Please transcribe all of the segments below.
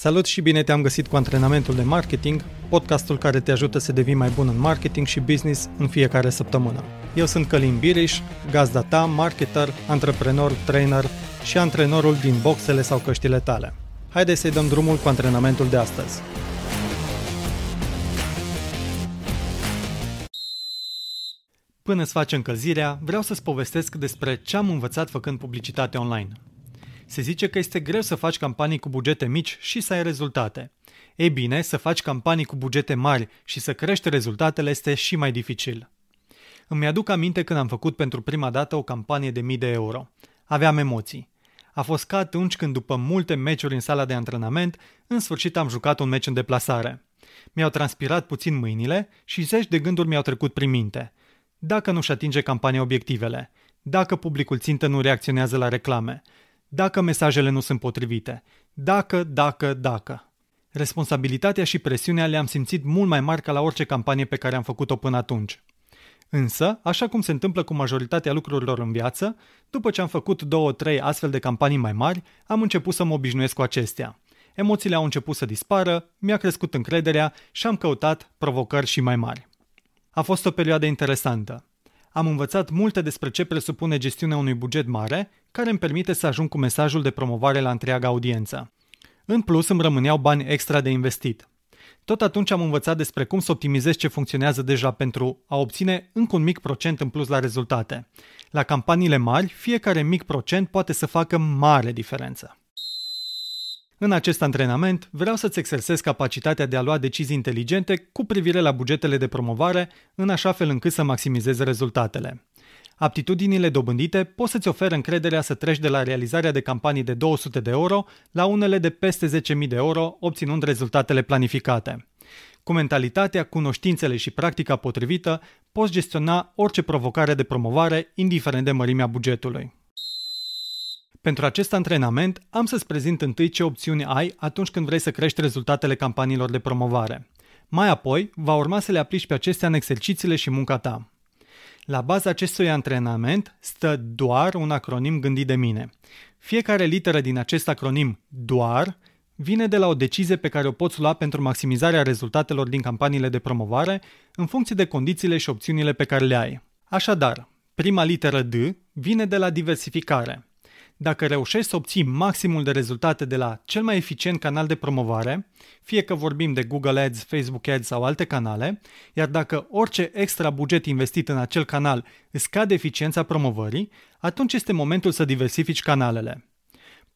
Salut și bine te-am găsit cu antrenamentul de marketing, podcastul care te ajută să devii mai bun în marketing și business în fiecare săptămână. Eu sunt Călin Biriș, gazda ta, marketer, antreprenor, trainer și antrenorul din boxele sau căștile tale. Haideți să-i dăm drumul cu antrenamentul de astăzi. Până îți faci încălzirea, vreau să-ți povestesc despre ce am învățat făcând publicitate online. Se zice că este greu să faci campanii cu bugete mici și să ai rezultate. Ei bine, să faci campanii cu bugete mari și să crești rezultatele este și mai dificil. Îmi aduc aminte când am făcut pentru prima dată o campanie de mii de euro. Aveam emoții. A fost ca atunci când după multe meciuri în sala de antrenament, în sfârșit am jucat un meci în deplasare. Mi-au transpirat puțin mâinile și zeci de gânduri mi-au trecut prin minte. Dacă nu-și atinge campania obiectivele, dacă publicul țintă nu reacționează la reclame, dacă mesajele nu sunt potrivite. Dacă, dacă, dacă. Responsabilitatea și presiunea le-am simțit mult mai mari ca la orice campanie pe care am făcut-o până atunci. Însă, așa cum se întâmplă cu majoritatea lucrurilor în viață, după ce am făcut două, trei astfel de campanii mai mari, am început să mă obișnuiesc cu acestea. Emoțiile au început să dispară, mi-a crescut încrederea și am căutat provocări și mai mari. A fost o perioadă interesantă am învățat multe despre ce presupune gestiunea unui buget mare, care îmi permite să ajung cu mesajul de promovare la întreaga audiență. În plus, îmi rămâneau bani extra de investit. Tot atunci am învățat despre cum să optimizez ce funcționează deja pentru a obține încă un mic procent în plus la rezultate. La campaniile mari, fiecare mic procent poate să facă mare diferență. În acest antrenament vreau să-ți exersez capacitatea de a lua decizii inteligente cu privire la bugetele de promovare, în așa fel încât să maximizezi rezultatele. Aptitudinile dobândite pot să-ți ofere încrederea să treci de la realizarea de campanii de 200 de euro la unele de peste 10.000 de euro, obținând rezultatele planificate. Cu mentalitatea, cunoștințele și practica potrivită, poți gestiona orice provocare de promovare, indiferent de mărimea bugetului. Pentru acest antrenament am să-ți prezint întâi ce opțiuni ai atunci când vrei să crești rezultatele campaniilor de promovare. Mai apoi, va urma să le aplici pe acestea în exercițiile și munca ta. La baza acestui antrenament stă doar un acronim gândit de mine. Fiecare literă din acest acronim DOAR vine de la o decizie pe care o poți lua pentru maximizarea rezultatelor din campaniile de promovare în funcție de condițiile și opțiunile pe care le ai. Așadar, prima literă D vine de la diversificare. Dacă reușești să obții maximul de rezultate de la cel mai eficient canal de promovare, fie că vorbim de Google Ads, Facebook Ads sau alte canale, iar dacă orice extra buget investit în acel canal îți scade eficiența promovării, atunci este momentul să diversifici canalele.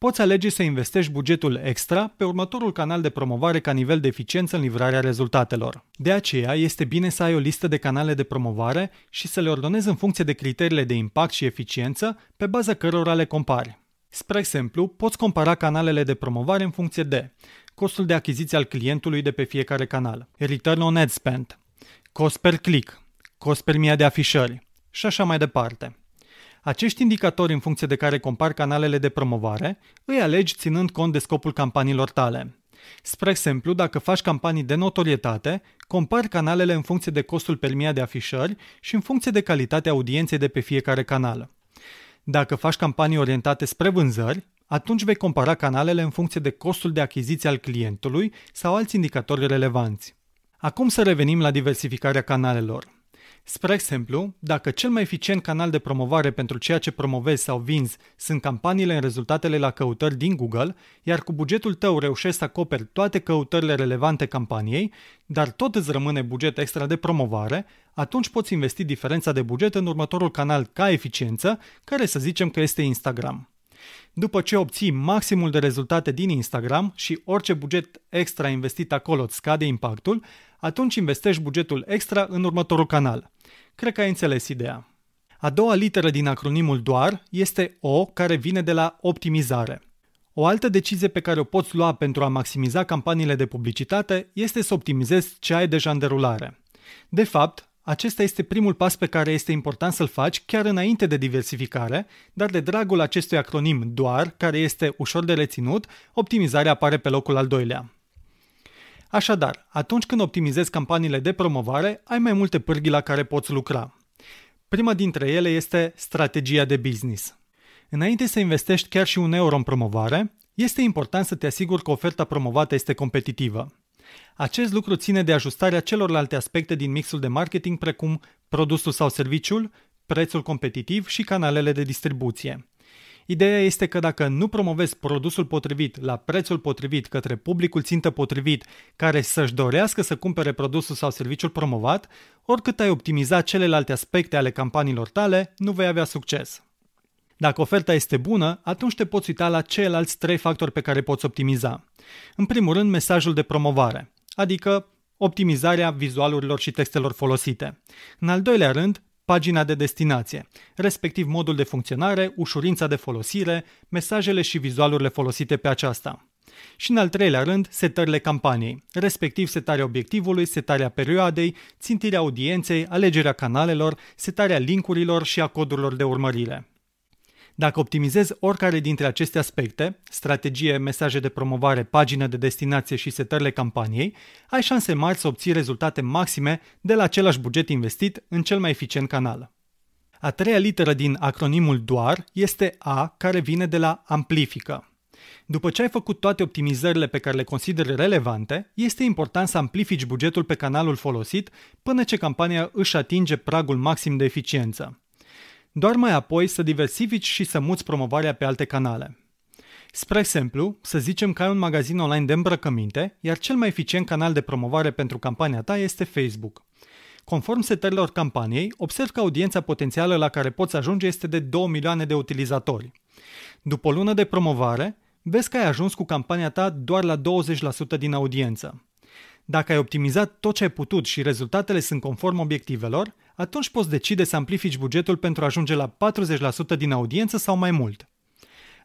Poți alege să investești bugetul extra pe următorul canal de promovare ca nivel de eficiență în livrarea rezultatelor. De aceea, este bine să ai o listă de canale de promovare și să le ordonezi în funcție de criteriile de impact și eficiență pe baza cărora le compari. Spre exemplu, poți compara canalele de promovare în funcție de costul de achiziție al clientului de pe fiecare canal, return on ad spend, cost per click, cost per mie de afișări și așa mai departe. Acești indicatori în funcție de care compari canalele de promovare, îi alegi ținând cont de scopul campaniilor tale. Spre exemplu, dacă faci campanii de notorietate, compari canalele în funcție de costul per mie de afișări și în funcție de calitatea audienței de pe fiecare canal. Dacă faci campanii orientate spre vânzări, atunci vei compara canalele în funcție de costul de achiziție al clientului sau alți indicatori relevanți. Acum să revenim la diversificarea canalelor. Spre exemplu, dacă cel mai eficient canal de promovare pentru ceea ce promovezi sau vinzi sunt campaniile în rezultatele la căutări din Google, iar cu bugetul tău reușești să acoperi toate căutările relevante campaniei, dar tot îți rămâne buget extra de promovare, atunci poți investi diferența de buget în următorul canal ca eficiență, care să zicem că este Instagram. După ce obții maximul de rezultate din Instagram și orice buget extra investit acolo îți scade impactul, atunci investești bugetul extra în următorul canal. Cred că ai înțeles ideea. A doua literă din acronimul doar este O, care vine de la optimizare. O altă decizie pe care o poți lua pentru a maximiza campaniile de publicitate este să optimizezi ce ai deja în derulare. De fapt, acesta este primul pas pe care este important să-l faci chiar înainte de diversificare, dar de dragul acestui acronim doar, care este ușor de reținut, optimizarea apare pe locul al doilea. Așadar, atunci când optimizezi campaniile de promovare, ai mai multe pârghii la care poți lucra. Prima dintre ele este strategia de business. Înainte să investești chiar și un euro în promovare, Este important să te asiguri că oferta promovată este competitivă. Acest lucru ține de ajustarea celorlalte aspecte din mixul de marketing, precum produsul sau serviciul, prețul competitiv și canalele de distribuție. Ideea este că dacă nu promovezi produsul potrivit la prețul potrivit către publicul țintă potrivit care să-și dorească să cumpere produsul sau serviciul promovat, oricât ai optimiza celelalte aspecte ale campaniilor tale, nu vei avea succes. Dacă oferta este bună, atunci te poți uita la ceilalți trei factori pe care poți optimiza. În primul rând, mesajul de promovare, adică optimizarea vizualurilor și textelor folosite. În al doilea rând, pagina de destinație, respectiv modul de funcționare, ușurința de folosire, mesajele și vizualurile folosite pe aceasta. Și în al treilea rând, setările campaniei, respectiv setarea obiectivului, setarea perioadei, țintirea audienței, alegerea canalelor, setarea linkurilor și a codurilor de urmărire. Dacă optimizezi oricare dintre aceste aspecte, strategie, mesaje de promovare, pagină de destinație și setările campaniei, ai șanse mari să obții rezultate maxime de la același buget investit în cel mai eficient canal. A treia literă din acronimul DOAR este A, care vine de la amplifică. După ce ai făcut toate optimizările pe care le consideri relevante, este important să amplifici bugetul pe canalul folosit până ce campania își atinge pragul maxim de eficiență doar mai apoi să diversifici și să muți promovarea pe alte canale. Spre exemplu, să zicem că ai un magazin online de îmbrăcăminte, iar cel mai eficient canal de promovare pentru campania ta este Facebook. Conform setărilor campaniei, observ că audiența potențială la care poți ajunge este de 2 milioane de utilizatori. După o lună de promovare, vezi că ai ajuns cu campania ta doar la 20% din audiență. Dacă ai optimizat tot ce ai putut și rezultatele sunt conform obiectivelor, atunci poți decide să amplifici bugetul pentru a ajunge la 40% din audiență sau mai mult.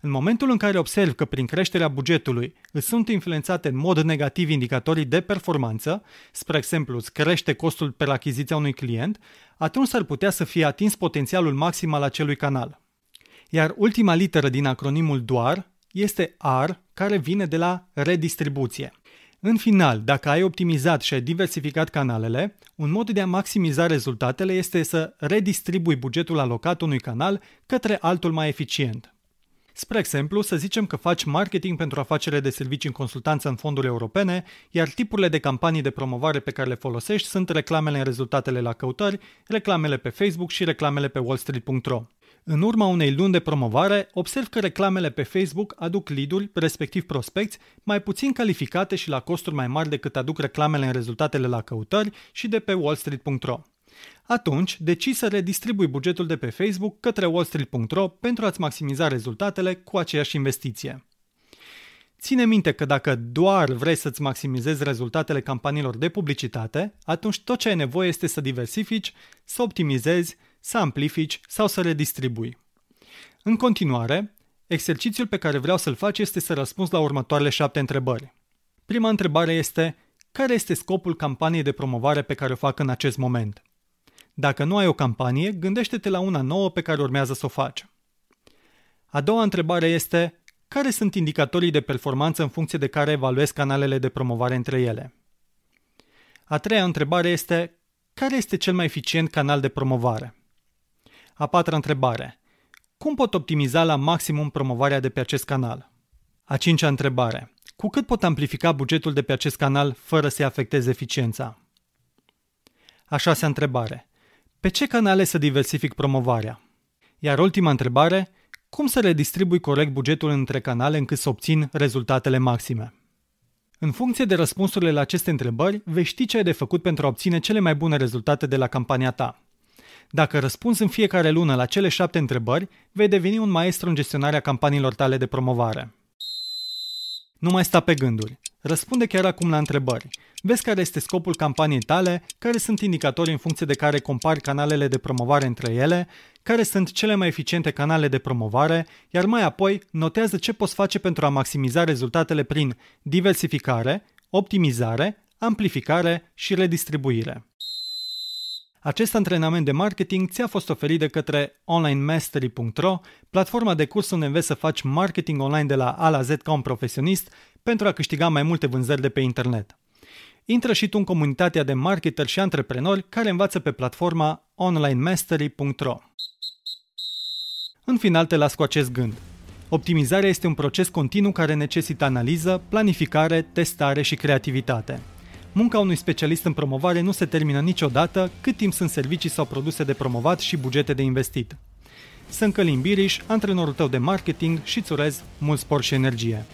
În momentul în care observi că prin creșterea bugetului îți sunt influențate în mod negativ indicatorii de performanță, spre exemplu îți crește costul pe achiziția unui client, atunci s-ar putea să fie atins potențialul maxim al acelui canal. Iar ultima literă din acronimul DOAR este R, care vine de la redistribuție. În final, dacă ai optimizat și ai diversificat canalele, un mod de a maximiza rezultatele este să redistribui bugetul alocat unui canal către altul mai eficient. Spre exemplu, să zicem că faci marketing pentru afacere de servicii în consultanță în fonduri europene, iar tipurile de campanii de promovare pe care le folosești sunt reclamele în rezultatele la căutări, reclamele pe Facebook și reclamele pe wallstreet.ro. În urma unei luni de promovare, observ că reclamele pe Facebook aduc lead-uri, respectiv prospecți, mai puțin calificate și la costuri mai mari decât aduc reclamele în rezultatele la căutări și de pe wallstreet.ro. Atunci, decizi să redistribui bugetul de pe Facebook către wallstreet.ro pentru a-ți maximiza rezultatele cu aceeași investiție. Ține minte că dacă doar vrei să-ți maximizezi rezultatele campaniilor de publicitate, atunci tot ce ai nevoie este să diversifici, să optimizezi, să amplifici sau să redistribui. În continuare, exercițiul pe care vreau să-l faci este să răspunzi la următoarele șapte întrebări. Prima întrebare este, care este scopul campaniei de promovare pe care o fac în acest moment? Dacă nu ai o campanie, gândește-te la una nouă pe care urmează să o faci. A doua întrebare este, care sunt indicatorii de performanță în funcție de care evaluezi canalele de promovare între ele? A treia întrebare este, care este cel mai eficient canal de promovare? A patra întrebare. Cum pot optimiza la maximum promovarea de pe acest canal? A cincea întrebare. Cu cât pot amplifica bugetul de pe acest canal fără să-i afecteze eficiența? A șasea întrebare. Pe ce canale să diversific promovarea? Iar ultima întrebare, cum să redistribui corect bugetul între canale încât să obțin rezultatele maxime? În funcție de răspunsurile la aceste întrebări, vei ști ce ai de făcut pentru a obține cele mai bune rezultate de la campania ta. Dacă răspunzi în fiecare lună la cele șapte întrebări, vei deveni un maestru în gestionarea campaniilor tale de promovare. Nu mai sta pe gânduri. Răspunde chiar acum la întrebări. Vezi care este scopul campaniei tale, care sunt indicatorii în funcție de care compari canalele de promovare între ele, care sunt cele mai eficiente canale de promovare, iar mai apoi notează ce poți face pentru a maximiza rezultatele prin diversificare, optimizare, amplificare și redistribuire. Acest antrenament de marketing ți-a fost oferit de către onlinemastery.ro, platforma de curs unde înveți să faci marketing online de la A la Z ca un profesionist pentru a câștiga mai multe vânzări de pe internet. Intră și tu în comunitatea de marketeri și antreprenori care învață pe platforma onlinemastery.ro. În final te las cu acest gând. Optimizarea este un proces continuu care necesită analiză, planificare, testare și creativitate. Munca unui specialist în promovare nu se termină niciodată cât timp sunt servicii sau produse de promovat și bugete de investit. Sunt Călin Biriș, antrenorul tău de marketing și îți urez mult spor și energie.